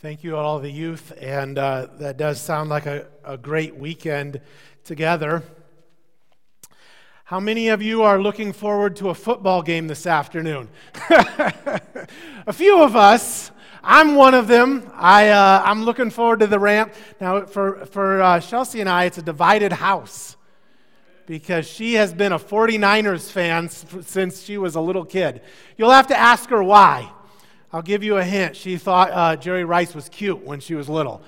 Thank you, all the youth. And uh, that does sound like a, a great weekend together. How many of you are looking forward to a football game this afternoon? a few of us. I'm one of them. I, uh, I'm looking forward to the ramp. Now, for, for uh, Chelsea and I, it's a divided house because she has been a 49ers fan since she was a little kid. You'll have to ask her why. I'll give you a hint. She thought uh, Jerry Rice was cute when she was little,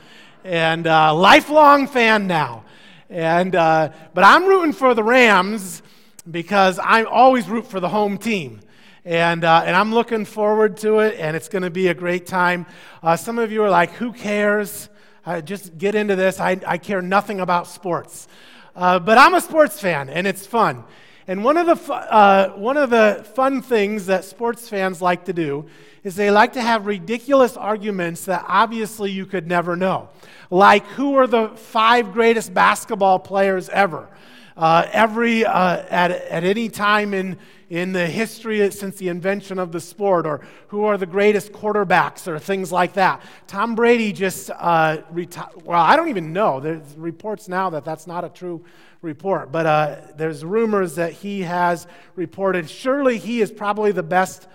and uh, lifelong fan now. And uh, but I'm rooting for the Rams because I always root for the home team. And, uh, and I'm looking forward to it, and it's going to be a great time. Uh, some of you are like, who cares? Uh, just get into this. I, I care nothing about sports. but I'm a sports fan, and it's fun. And one of, the, uh, one of the fun things that sports fans like to do is they like to have ridiculous arguments that obviously you could never know. Like, who are the five greatest basketball players ever? Uh, every, uh, at, at any time in, in the history since the invention of the sport, or who are the greatest quarterbacks, or things like that. Tom Brady just uh, retired. Well, I don't even know. There's reports now that that's not a true report, but uh, there's rumors that he has reported. Surely he is probably the best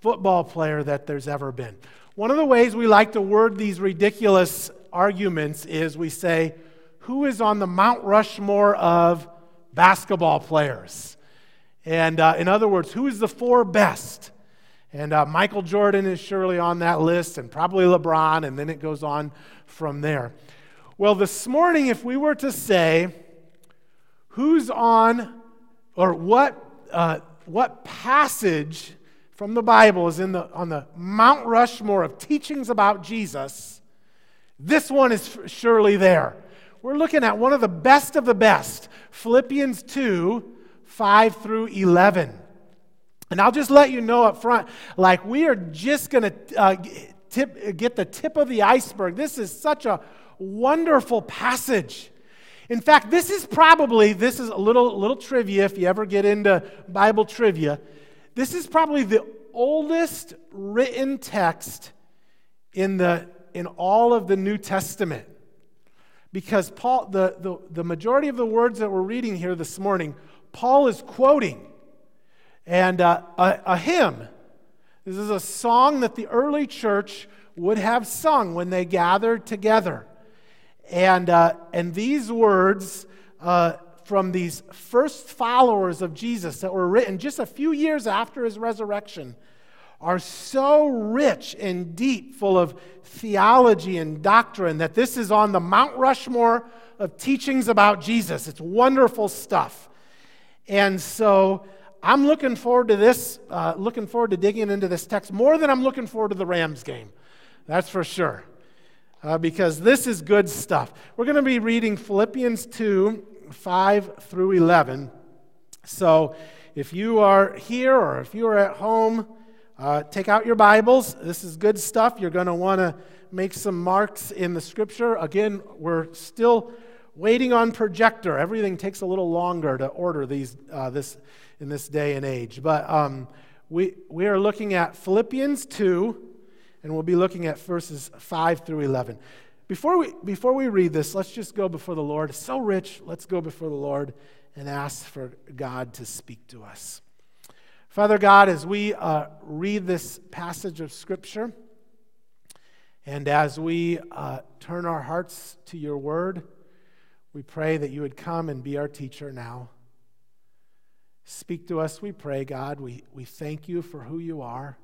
football player that there's ever been. One of the ways we like to word these ridiculous arguments is we say, Who is on the Mount Rushmore of basketball players? And uh, in other words, who is the four best? And uh, Michael Jordan is surely on that list, and probably LeBron, and then it goes on from there. Well, this morning, if we were to say, who's on, or what, uh, what passage from the Bible is in the, on the Mount Rushmore of teachings about Jesus, this one is surely there. We're looking at one of the best of the best Philippians 2 5 through 11. And I'll just let you know up front like, we are just going to uh, get the tip of the iceberg. This is such a wonderful passage. In fact, this is probably, this is a little, little trivia if you ever get into Bible trivia. This is probably the oldest written text in, the, in all of the New Testament. Because Paul, the, the, the majority of the words that we're reading here this morning, Paul is quoting. And uh, a, a hymn. This is a song that the early church would have sung when they gathered together. And, uh, and these words uh, from these first followers of Jesus that were written just a few years after his resurrection are so rich and deep, full of theology and doctrine, that this is on the Mount Rushmore of teachings about Jesus. It's wonderful stuff. And so I'm looking forward to this, uh, looking forward to digging into this text more than I'm looking forward to the Rams game. That's for sure. Uh, because this is good stuff. We're going to be reading Philippians 2 5 through 11. So if you are here or if you are at home, uh, take out your Bibles. This is good stuff. You're going to want to make some marks in the scripture. Again, we're still waiting on projector. Everything takes a little longer to order these uh, this in this day and age. But um, we we are looking at Philippians 2, and we'll be looking at verses 5 through 11. Before we, before we read this, let's just go before the Lord. It's so rich. Let's go before the Lord and ask for God to speak to us. Father God, as we uh, read this passage of Scripture, and as we uh, turn our hearts to your word, we pray that you would come and be our teacher now. Speak to us, we pray, God. We, we thank you for who you are,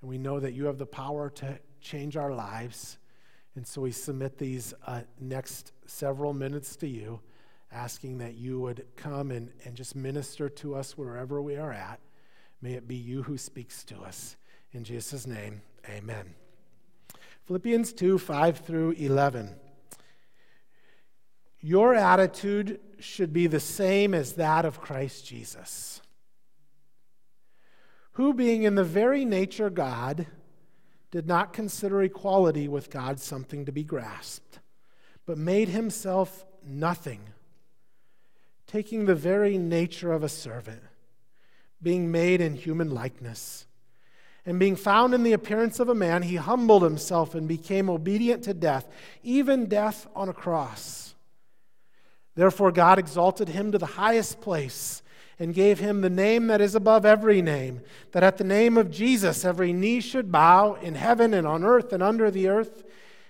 and we know that you have the power to change our lives. And so we submit these uh, next several minutes to you, asking that you would come and, and just minister to us wherever we are at. May it be you who speaks to us. In Jesus' name, amen. Philippians 2 5 through 11. Your attitude should be the same as that of Christ Jesus, who, being in the very nature God, did not consider equality with God something to be grasped, but made himself nothing, taking the very nature of a servant, being made in human likeness, And being found in the appearance of a man, he humbled himself and became obedient to death, even death on a cross. Therefore, God exalted him to the highest place and gave him the name that is above every name, that at the name of Jesus every knee should bow in heaven and on earth and under the earth,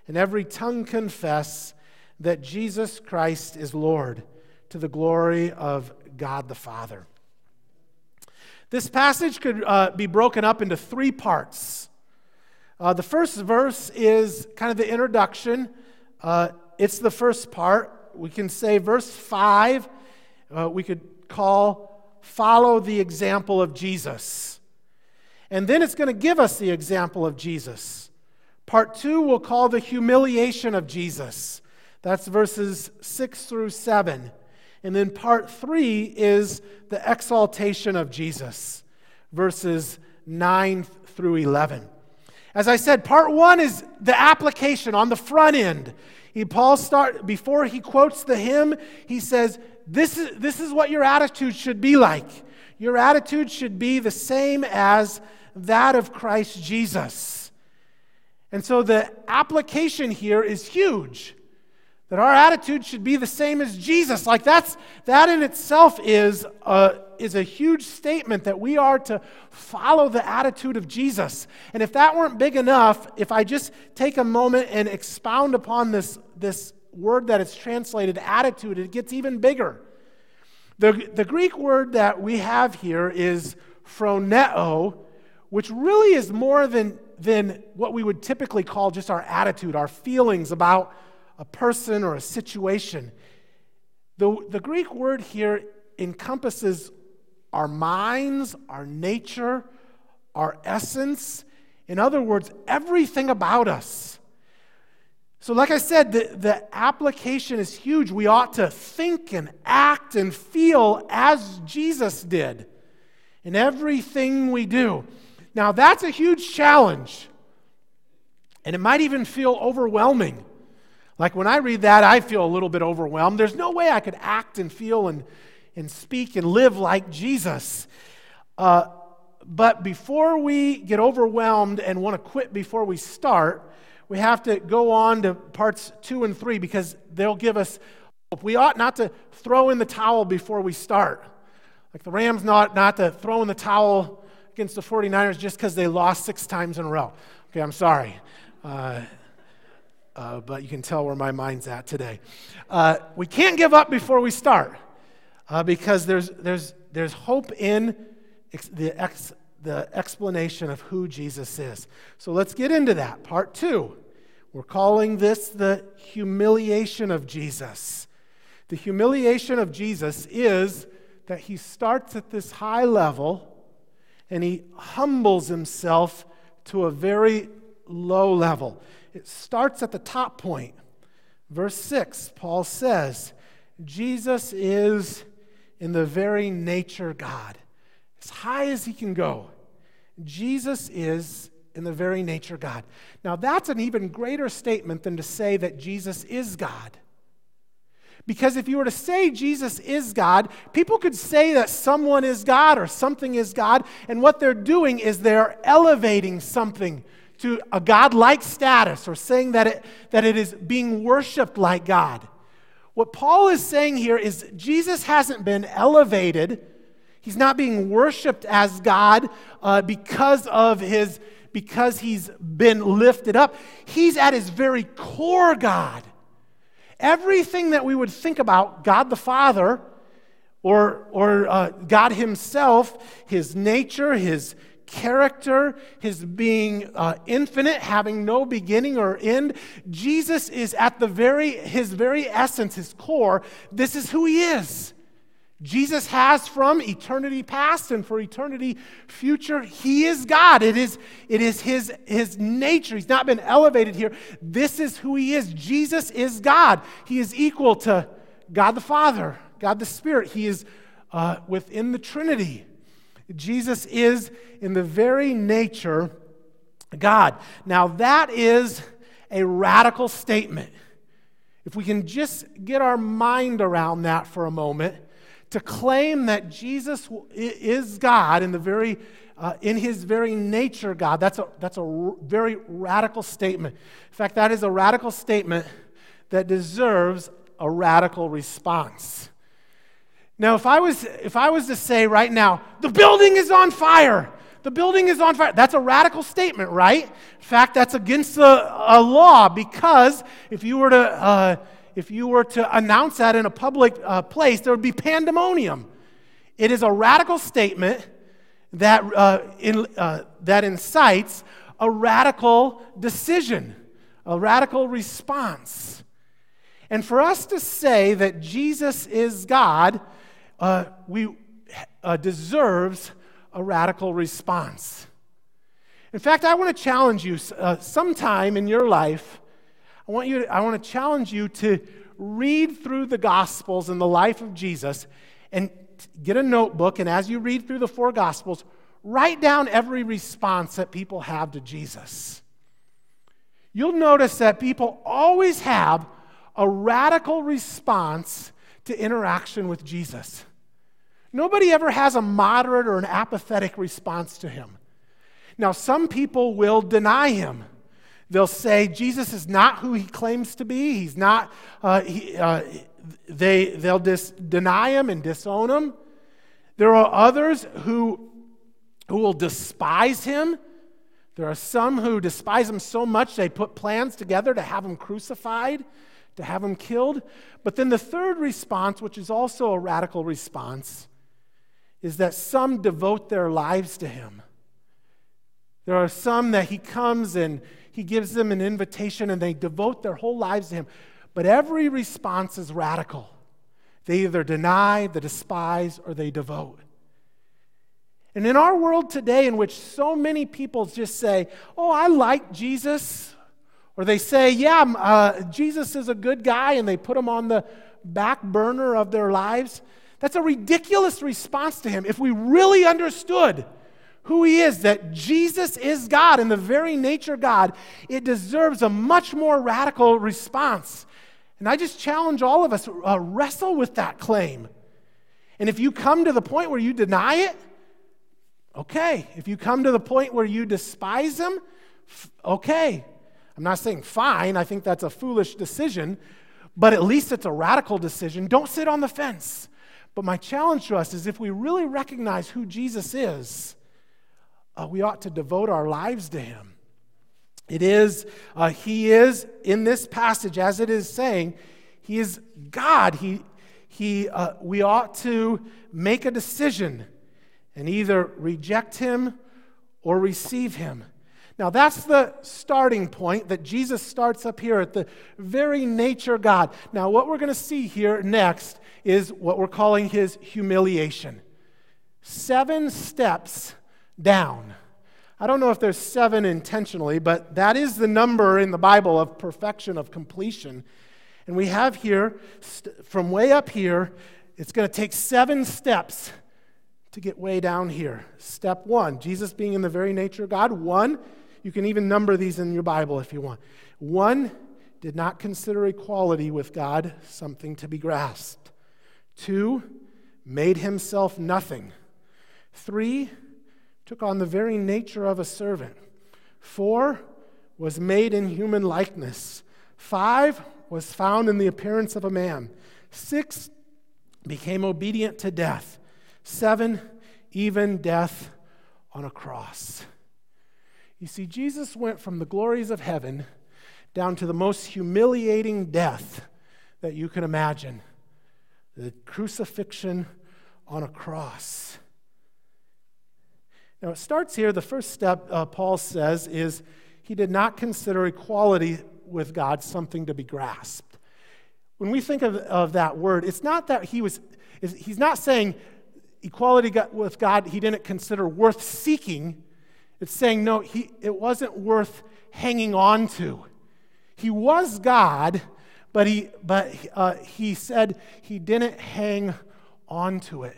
and every tongue confess that Jesus Christ is Lord, to the glory of God the Father. This passage could uh, be broken up into three parts. Uh, the first verse is kind of the introduction, uh, it's the first part. We can say verse 5, uh, we could call follow the example of Jesus. And then it's going to give us the example of Jesus. Part 2 we'll call the humiliation of Jesus. That's verses 6 through 7. And then part three is the exaltation of Jesus, verses 9 through 11. As I said, part one is the application on the front end. He, Paul start before he quotes the hymn, he says, this is, this is what your attitude should be like. Your attitude should be the same as that of Christ Jesus. And so the application here is huge. That our attitude should be the same as Jesus. Like that's that in itself is a, is a huge statement that we are to follow the attitude of Jesus. And if that weren't big enough, if I just take a moment and expound upon this, this word that is translated attitude, it gets even bigger. The, the Greek word that we have here is phroneo, which really is more than, than what we would typically call just our attitude, our feelings about a person or a situation. The, the Greek word here encompasses our minds, our nature, our essence. In other words, everything about us. So, like I said, the, the application is huge. We ought to think and act and feel as Jesus did in everything we do. Now, that's a huge challenge, and it might even feel overwhelming. Like when I read that, I feel a little bit overwhelmed. There's no way I could act and feel and, and speak and live like Jesus. Uh, but before we get overwhelmed and want to quit before we start, we have to go on to parts two and three because they'll give us hope. We ought not to throw in the towel before we start. Like the Rams, not, not to throw in the towel against the 49ers just because they lost six times in a row. Okay, I'm sorry. Uh, uh, but you can tell where my mind's at today. Uh, we can't give up before we start uh, because there's, there's, there's hope in ex- the, ex- the explanation of who Jesus is. So let's get into that. Part two. We're calling this the humiliation of Jesus. The humiliation of Jesus is that he starts at this high level and he humbles himself to a very low level. It starts at the top point. Verse 6, Paul says, Jesus is in the very nature God, as high as he can go. Jesus is in the very nature God. Now, that's an even greater statement than to say that Jesus is God. Because if you were to say Jesus is God, people could say that someone is God or something is God, and what they're doing is they're elevating something to a God-like status or saying that it, that it is being worshiped like God. What Paul is saying here is Jesus hasn't been elevated. He's not being worshiped as God uh, because of his because he's been lifted up. He's at his very core God. Everything that we would think about God the Father or, or uh, God Himself, His nature, His, character, his being uh, infinite, having no beginning or end. Jesus is at the very, his very essence, his core. This is who he is. Jesus has from eternity past and for eternity future, he is God. It is, it is his, his nature. He's not been elevated here. This is who he is. Jesus is God. He is equal to God the Father, God the Spirit. He is uh, within the Trinity. Jesus is in the very nature God. Now, that is a radical statement. If we can just get our mind around that for a moment, to claim that Jesus is God in the very uh, in his very nature God. That's a, that's a very radical statement. In fact, that is a radical statement that deserves a radical response. Now, if I was, if I was to say right now, the building is on fire, the building is on fire, that's a radical statement, right? In fact, that's against the a law because if you were to, uh, if you were to announce that in a public uh, place, there would be pandemonium. It is a radical statement that, uh, in, uh, that incites a radical decision, a radical response. And for us to say that Jesus is God, uh, we uh, deserves a radical response. In fact, I want to challenge you uh, sometime in your life. I want, you to, I want to challenge you to read through the Gospels and the life of Jesus and get a notebook. And as you read through the four Gospels, write down every response that people have to Jesus. You'll notice that people always have a radical response to interaction with Jesus. Nobody ever has a moderate or an apathetic response to him. Now, some people will deny him. They'll say Jesus is not who he claims to be. He's not, uh, he, uh, they, they'll dis- deny him and disown him. There are others who, who will despise him. There are some who despise him so much they put plans together to have him crucified to have him killed. But then the third response, which is also a radical response, is that some devote their lives to him. There are some that he comes and he gives them an invitation and they devote their whole lives to him. But every response is radical. They either deny, they despise, or they devote. And in our world today, in which so many people just say, Oh, I like Jesus, or they say, yeah, uh, Jesus is a good guy, and they put him on the back burner of their lives. That's a ridiculous response to him. If we really understood who he is, that Jesus is God and the very nature of God, it deserves a much more radical response. And I just challenge all of us uh, wrestle with that claim. And if you come to the point where you deny it, okay. If you come to the point where you despise him, okay. I'm not saying fine, I think that's a foolish decision, but at least it's a radical decision. Don't sit on the fence. But my challenge to us is if we really recognize who Jesus is, uh, we ought to devote our lives to him. It is, uh, he is, in this passage, as it is saying, he is God. He, he, uh, we ought to make a decision and either reject him or receive him. Now, that's the starting point that Jesus starts up here at the very nature God. Now, what we're going to see here next is what we're calling his humiliation. Seven steps down. I don't know if there's seven intentionally, but that is the number in the Bible of perfection, of completion. And we have here, from way up here, it's going to take seven steps to get way down here. Step one, Jesus being in the very nature of God. One, you can even number these in your Bible if you want. One, did not consider equality with God something to be grasped. Two, made himself nothing. Three, took on the very nature of a servant. Four, was made in human likeness. Five, was found in the appearance of a man. Six, became obedient to death. Seven, even death on a cross. You see, Jesus went from the glories of heaven down to the most humiliating death that you can imagine the crucifixion on a cross. Now, it starts here. The first step, uh, Paul says, is he did not consider equality with God something to be grasped. When we think of, of that word, it's not that he was, he's not saying equality with God he didn't consider worth seeking it's saying, no, he, it wasn't worth hanging on to. He was God, but he, but, uh, he said he didn't hang on to it.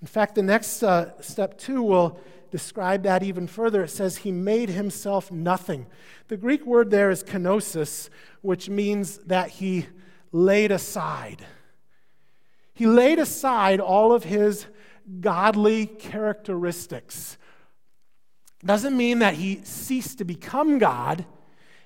In fact, the next uh, step two will describe that even further. It says he made himself nothing. The Greek word there is kenosis, which means that he laid aside. He laid aside all of his godly characteristics doesn't mean that he ceased to become God.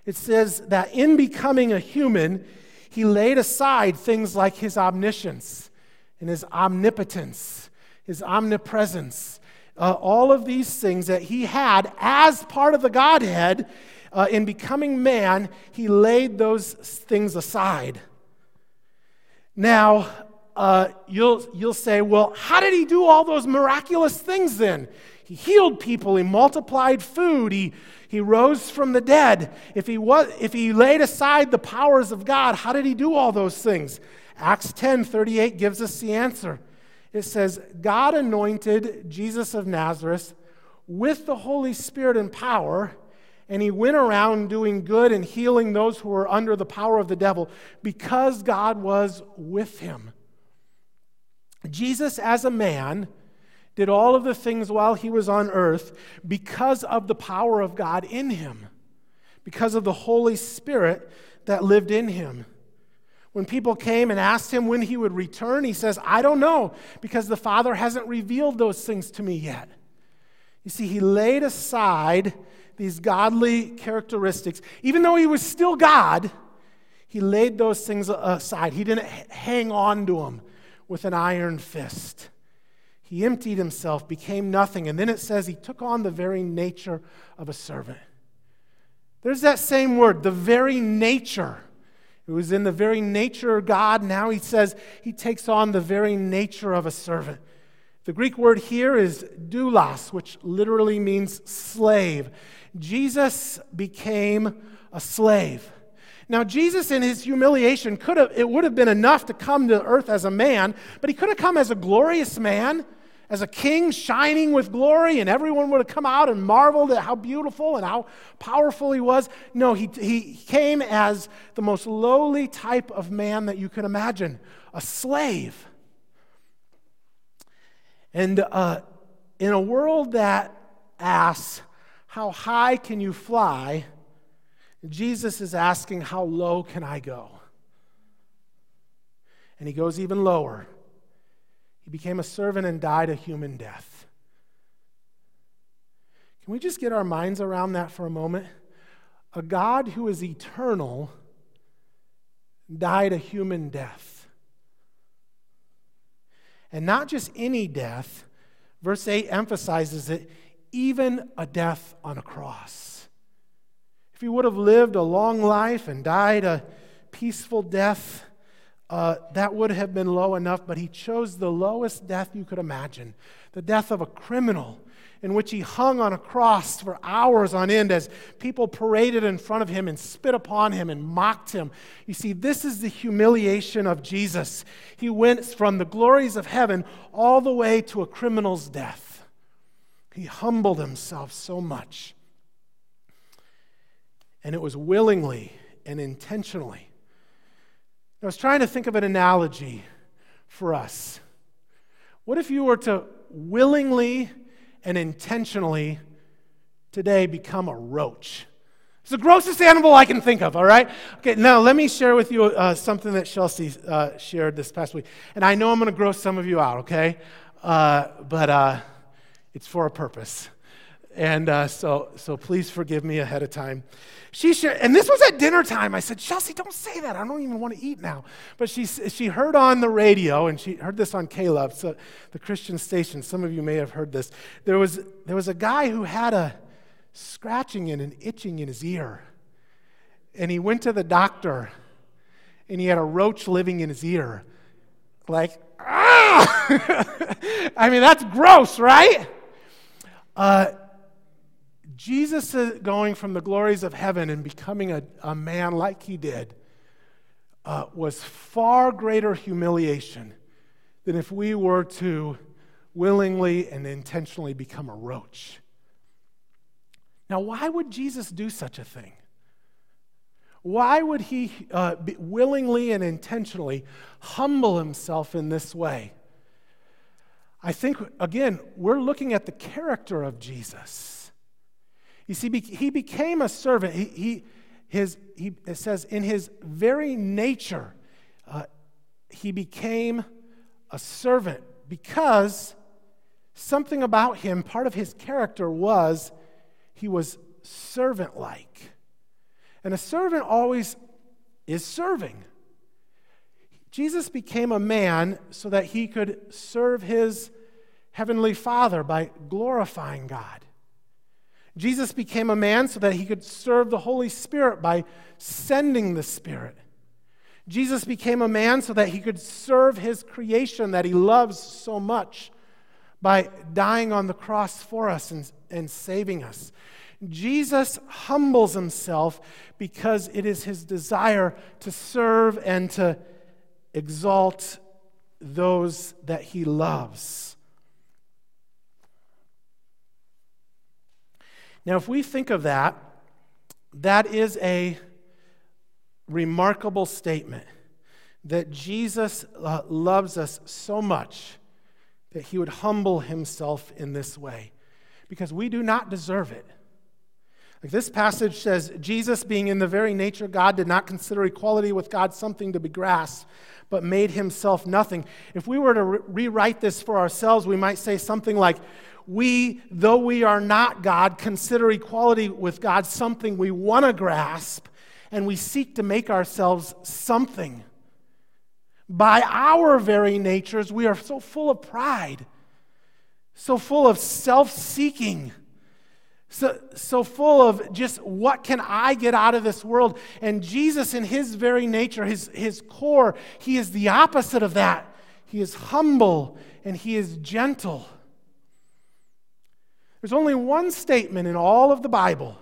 It says that in becoming a human, he laid aside things like his omniscience and his omnipotence, his omnipresence, uh, all of these things that he had as part of the Godhead. Uh, in becoming man, he laid those things aside. Now, uh, you'll, you'll say, well, how did he do all those miraculous things then? He healed people, he multiplied food, he, he rose from the dead. If he, was, if he laid aside the powers of God, how did he do all those things? Acts 10 38 gives us the answer. It says, God anointed Jesus of Nazareth with the Holy Spirit and power, and he went around doing good and healing those who were under the power of the devil because God was with him. Jesus, as a man, did all of the things while he was on earth because of the power of God in him, because of the Holy Spirit that lived in him. When people came and asked him when he would return, he says, I don't know, because the Father hasn't revealed those things to me yet. You see, he laid aside these godly characteristics. Even though he was still God, he laid those things aside. He didn't hang on to them with an iron fist. He emptied himself, became nothing, and then it says he took on the very nature of a servant. There's that same word, the very nature. It was in the very nature of God. Now he says he takes on the very nature of a servant. The Greek word here is doulos, which literally means slave. Jesus became a slave. Now, Jesus, in his humiliation, could have, it would have been enough to come to earth as a man, but he could have come as a glorious man as a king shining with glory, and everyone would have come out and marveled at how beautiful and how powerful he was. No, he, he came as the most lowly type of man that you can imagine a slave. And uh, in a world that asks, How high can you fly? Jesus is asking, How low can I go? And he goes even lower. He became a servant and died a human death. Can we just get our minds around that for a moment? A God who is eternal died a human death. And not just any death, verse 8 emphasizes it, even a death on a cross. If he would have lived a long life and died a peaceful death, uh, that would have been low enough, but he chose the lowest death you could imagine the death of a criminal, in which he hung on a cross for hours on end as people paraded in front of him and spit upon him and mocked him. You see, this is the humiliation of Jesus. He went from the glories of heaven all the way to a criminal's death. He humbled himself so much. And it was willingly and intentionally. I was trying to think of an analogy for us. What if you were to willingly and intentionally today become a roach? It's the grossest animal I can think of, all right? Okay, now let me share with you uh, something that Chelsea uh, shared this past week. And I know I'm going to gross some of you out, okay? Uh, but uh, it's for a purpose. And uh, so, so please forgive me ahead of time. She and this was at dinner time. I said, Chelsea, don't say that. I don't even want to eat now. But she, she heard on the radio, and she heard this on K-LOVE, so the Christian station. Some of you may have heard this. There was, there was a guy who had a scratching and an itching in his ear. And he went to the doctor, and he had a roach living in his ear. Like, ah! I mean, that's gross, right? Uh, Jesus going from the glories of heaven and becoming a, a man like he did uh, was far greater humiliation than if we were to willingly and intentionally become a roach. Now, why would Jesus do such a thing? Why would he uh, willingly and intentionally humble himself in this way? I think, again, we're looking at the character of Jesus. You see, he became a servant. He, he, his, he, it says, in his very nature, uh, he became a servant because something about him, part of his character was he was servant like. And a servant always is serving. Jesus became a man so that he could serve his heavenly Father by glorifying God. Jesus became a man so that he could serve the Holy Spirit by sending the Spirit. Jesus became a man so that he could serve his creation that he loves so much by dying on the cross for us and, and saving us. Jesus humbles himself because it is his desire to serve and to exalt those that he loves. Now, if we think of that, that is a remarkable statement that Jesus uh, loves us so much that he would humble himself in this way because we do not deserve it. Like this passage says, Jesus, being in the very nature of God, did not consider equality with God something to be grasped, but made himself nothing. If we were to re- rewrite this for ourselves, we might say something like, We, though we are not God, consider equality with God something we want to grasp, and we seek to make ourselves something. By our very natures, we are so full of pride, so full of self seeking so, so full of just what can I get out of this world? And Jesus, in his very nature, his, his core, he is the opposite of that. He is humble and he is gentle. There's only one statement in all of the Bible,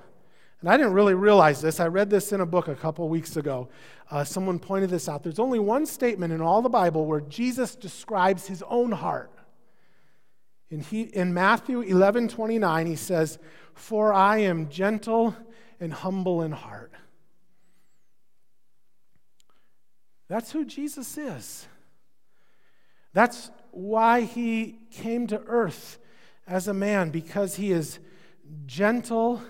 and I didn't really realize this. I read this in a book a couple weeks ago. Uh, someone pointed this out. There's only one statement in all the Bible where Jesus describes his own heart. In, he, in Matthew 11 29, he says, For I am gentle and humble in heart. That's who Jesus is. That's why he came to earth as a man, because he is gentle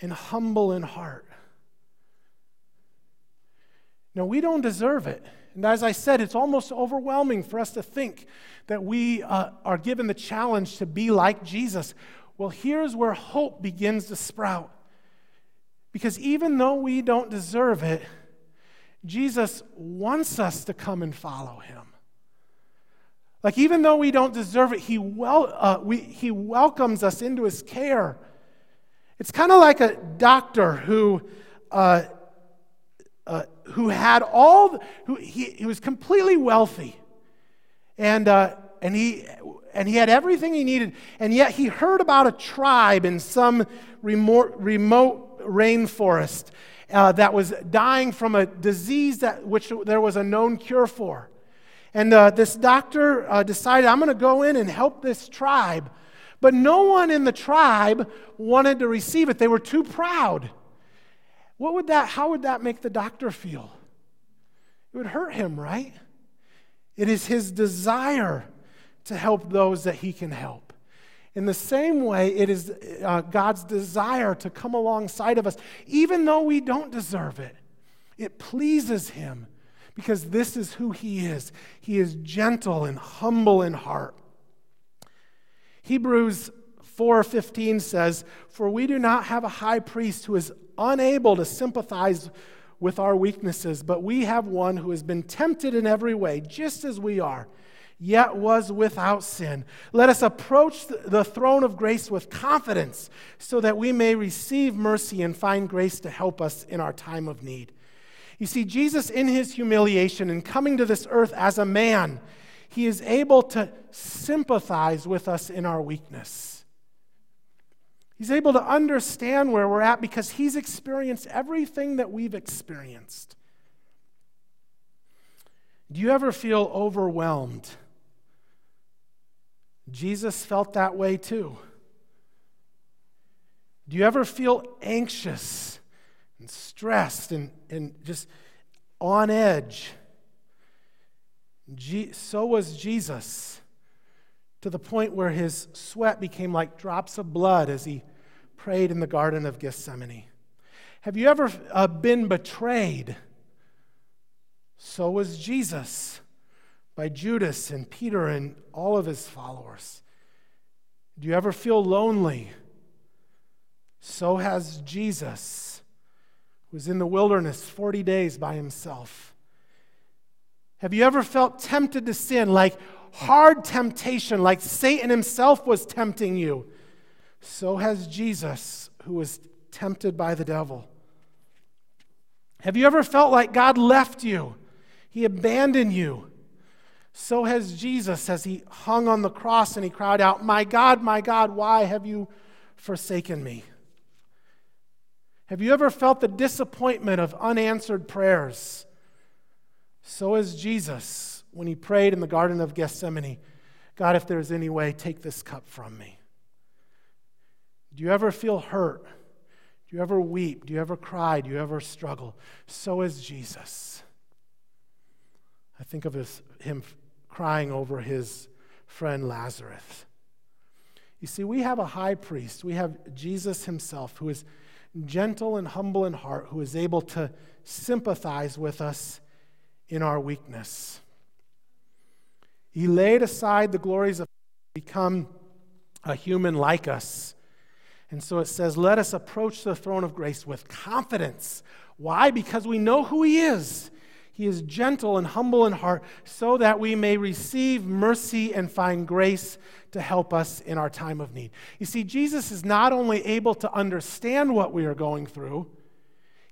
and humble in heart. Now, we don't deserve it. And as I said, it's almost overwhelming for us to think that we uh, are given the challenge to be like Jesus. Well, here's where hope begins to sprout. Because even though we don't deserve it, Jesus wants us to come and follow him. Like, even though we don't deserve it, he, wel- uh, we, he welcomes us into his care. It's kind of like a doctor who, uh, uh, who had all, the, who, he, he was completely wealthy and, uh, and, he, and he had everything he needed, and yet he heard about a tribe in some remote, remote rainforest uh, that was dying from a disease that, which there was a known cure for. And uh, this doctor uh, decided, I'm going to go in and help this tribe. But no one in the tribe wanted to receive it. They were too proud. What would that, how would that make the doctor feel? It would hurt him, right? It is his desire to help those that he can help. In the same way, it is uh, God's desire to come alongside of us, even though we don't deserve it. It pleases him because this is who he is. He is gentle and humble in heart. Hebrews 4:15 says, "For we do not have a high priest who is unable to sympathize with our weaknesses, but we have one who has been tempted in every way, just as we are, yet was without sin. Let us approach the throne of grace with confidence so that we may receive mercy and find grace to help us in our time of need. You see, Jesus, in his humiliation and coming to this earth as a man, he is able to sympathize with us in our weakness. He's able to understand where we're at because he's experienced everything that we've experienced. Do you ever feel overwhelmed? Jesus felt that way too. Do you ever feel anxious and stressed and, and just on edge? so was Jesus to the point where his sweat became like drops of blood as he prayed in the Garden of Gethsemane. Have you ever uh, been betrayed? So was Jesus by Judas and Peter and all of his followers. Do you ever feel lonely? so has Jesus, was in the wilderness 40 days by himself. Have you ever felt tempted to sin, like hard temptation, like Satan himself was tempting you? So has Jesus, who was tempted by the devil. Have you ever felt like God left you? He abandoned you. So has Jesus as he hung on the cross and he cried out, My God, my God, why have you forsaken me? Have you ever felt the disappointment of unanswered prayers? So is Jesus when he prayed in the Garden of Gethsemane God, if there's any way, take this cup from me. Do you ever feel hurt? Do you ever weep? Do you ever cry? Do you ever struggle? So is Jesus. I think of his, him crying over his friend Lazarus. You see, we have a high priest. We have Jesus himself, who is gentle and humble in heart, who is able to sympathize with us in our weakness. He laid aside the glories of become a human like us and so it says, Let us approach the throne of grace with confidence. Why? Because we know who He is. He is gentle and humble in heart, so that we may receive mercy and find grace to help us in our time of need. You see, Jesus is not only able to understand what we are going through,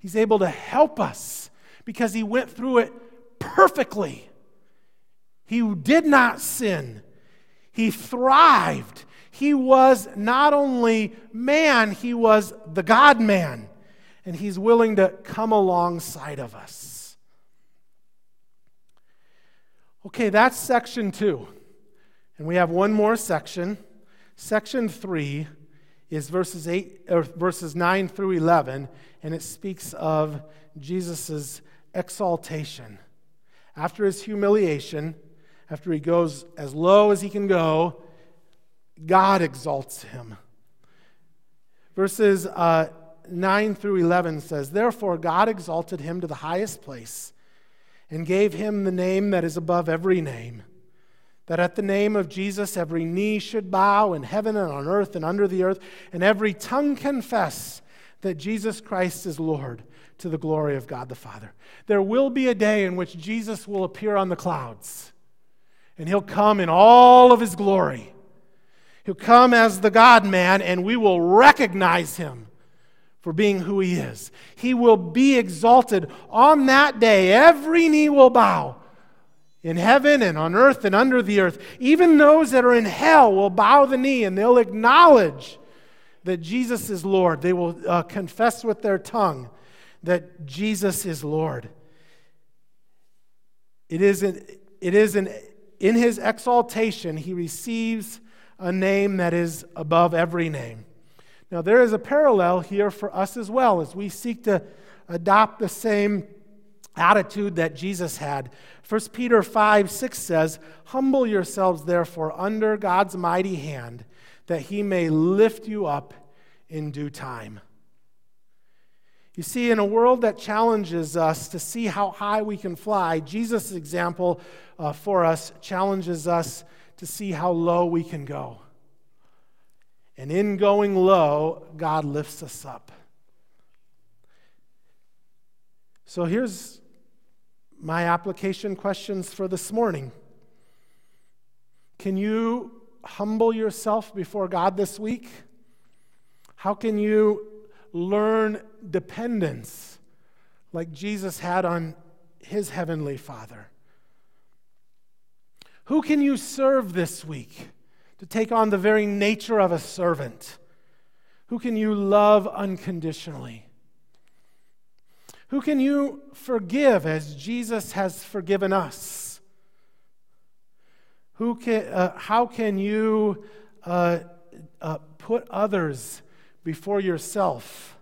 He's able to help us because He went through it perfectly. He did not sin, He thrived he was not only man, he was the God man. And he's willing to come alongside of us. Okay, that's section two. And we have one more section. Section three is verses eight or verses nine through eleven, and it speaks of Jesus' exaltation. After his humiliation, after he goes as low as he can go, God exalts him. Verses uh, 9 through 11 says, Therefore, God exalted him to the highest place and gave him the name that is above every name, that at the name of Jesus every knee should bow in heaven and on earth and under the earth, and every tongue confess that Jesus Christ is Lord to the glory of God the Father. There will be a day in which Jesus will appear on the clouds, and he'll come in all of his glory. He'll come as the God man, and we will recognize him for being who he is. He will be exalted on that day. Every knee will bow in heaven and on earth and under the earth. Even those that are in hell will bow the knee and they'll acknowledge that Jesus is Lord. They will uh, confess with their tongue that Jesus is Lord. It is, an, it is an, in his exaltation, he receives a name that is above every name. Now, there is a parallel here for us as well as we seek to adopt the same attitude that Jesus had. 1 Peter 5 6 says, Humble yourselves, therefore, under God's mighty hand, that he may lift you up in due time. You see, in a world that challenges us to see how high we can fly, Jesus' example uh, for us challenges us to see how low we can go. And in going low, God lifts us up. So here's my application questions for this morning. Can you humble yourself before God this week? How can you learn dependence like Jesus had on his heavenly Father? Who can you serve this week to take on the very nature of a servant? Who can you love unconditionally? Who can you forgive as Jesus has forgiven us? Who can, uh, how can you uh, uh, put others before yourself?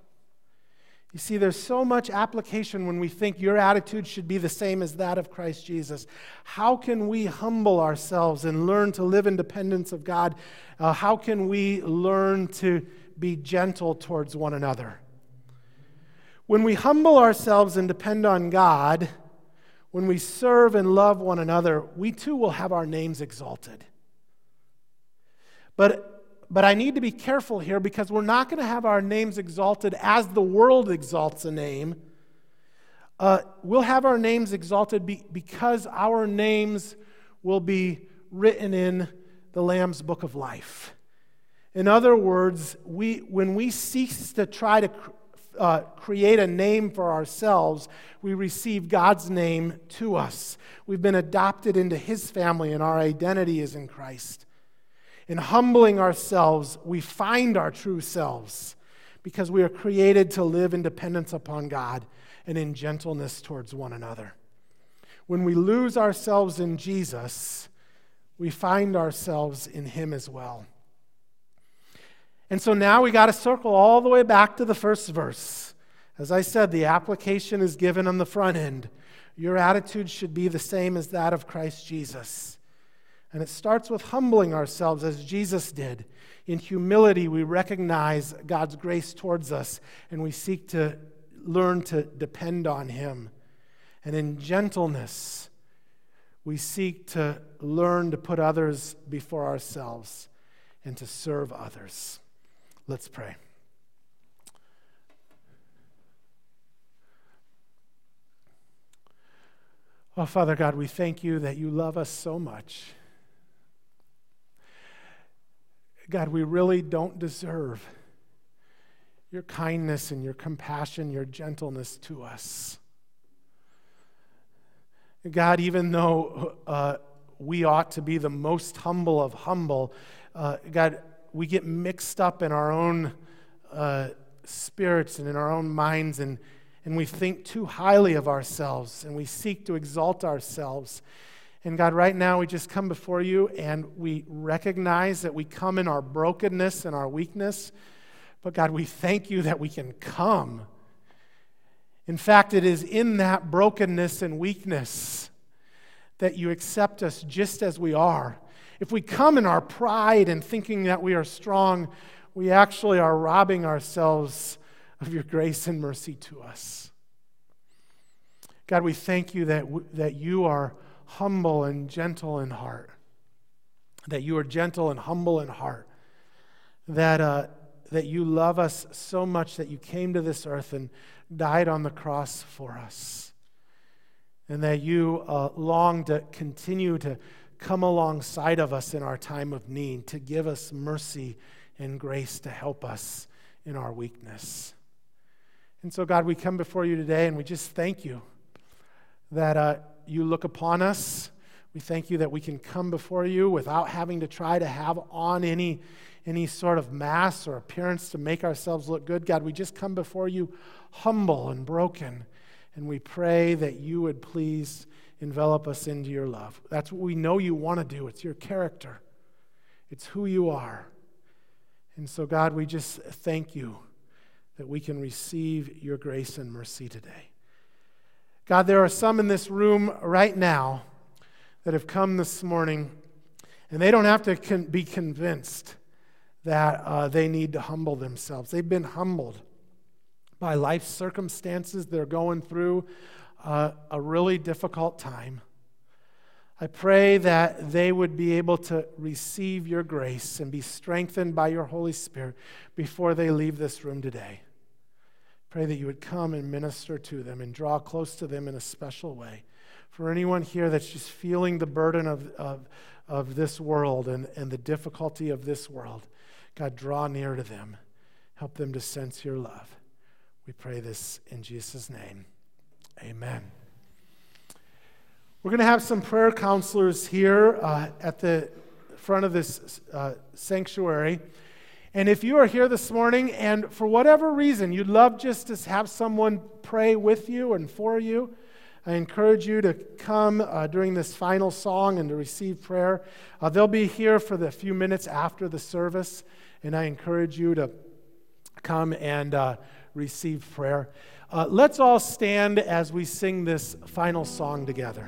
You see, there's so much application when we think your attitude should be the same as that of Christ Jesus. How can we humble ourselves and learn to live in dependence of God? Uh, how can we learn to be gentle towards one another? When we humble ourselves and depend on God, when we serve and love one another, we too will have our names exalted. But but I need to be careful here because we're not going to have our names exalted as the world exalts a name. Uh, we'll have our names exalted be, because our names will be written in the Lamb's book of life. In other words, we, when we cease to try to uh, create a name for ourselves, we receive God's name to us. We've been adopted into His family, and our identity is in Christ. In humbling ourselves, we find our true selves because we are created to live in dependence upon God and in gentleness towards one another. When we lose ourselves in Jesus, we find ourselves in Him as well. And so now we got to circle all the way back to the first verse. As I said, the application is given on the front end. Your attitude should be the same as that of Christ Jesus. And it starts with humbling ourselves as Jesus did. In humility, we recognize God's grace towards us and we seek to learn to depend on Him. And in gentleness, we seek to learn to put others before ourselves and to serve others. Let's pray. Oh, Father God, we thank you that you love us so much. God, we really don't deserve your kindness and your compassion, your gentleness to us. God, even though uh, we ought to be the most humble of humble, uh, God, we get mixed up in our own uh, spirits and in our own minds, and, and we think too highly of ourselves, and we seek to exalt ourselves. And God, right now we just come before you and we recognize that we come in our brokenness and our weakness. But God, we thank you that we can come. In fact, it is in that brokenness and weakness that you accept us just as we are. If we come in our pride and thinking that we are strong, we actually are robbing ourselves of your grace and mercy to us. God, we thank you that, that you are humble and gentle in heart, that you are gentle and humble in heart, that, uh, that you love us so much that you came to this earth and died on the cross for us, and that you uh, long to continue to come alongside of us in our time of need, to give us mercy and grace to help us in our weakness. And so, God, we come before you today and we just thank you that uh, you look upon us. We thank you that we can come before you without having to try to have on any, any sort of mask or appearance to make ourselves look good. God, we just come before you humble and broken. And we pray that you would please envelop us into your love. That's what we know you want to do. It's your character, it's who you are. And so, God, we just thank you that we can receive your grace and mercy today. God, there are some in this room right now that have come this morning, and they don't have to con- be convinced that uh, they need to humble themselves. They've been humbled by life circumstances they're going through uh, a really difficult time. I pray that they would be able to receive your grace and be strengthened by your Holy Spirit before they leave this room today. Pray that you would come and minister to them and draw close to them in a special way. For anyone here that's just feeling the burden of, of, of this world and, and the difficulty of this world, God, draw near to them. Help them to sense your love. We pray this in Jesus' name. Amen. We're going to have some prayer counselors here uh, at the front of this uh, sanctuary. And if you are here this morning and for whatever reason you'd love just to have someone pray with you and for you, I encourage you to come uh, during this final song and to receive prayer. Uh, they'll be here for the few minutes after the service, and I encourage you to come and uh, receive prayer. Uh, let's all stand as we sing this final song together.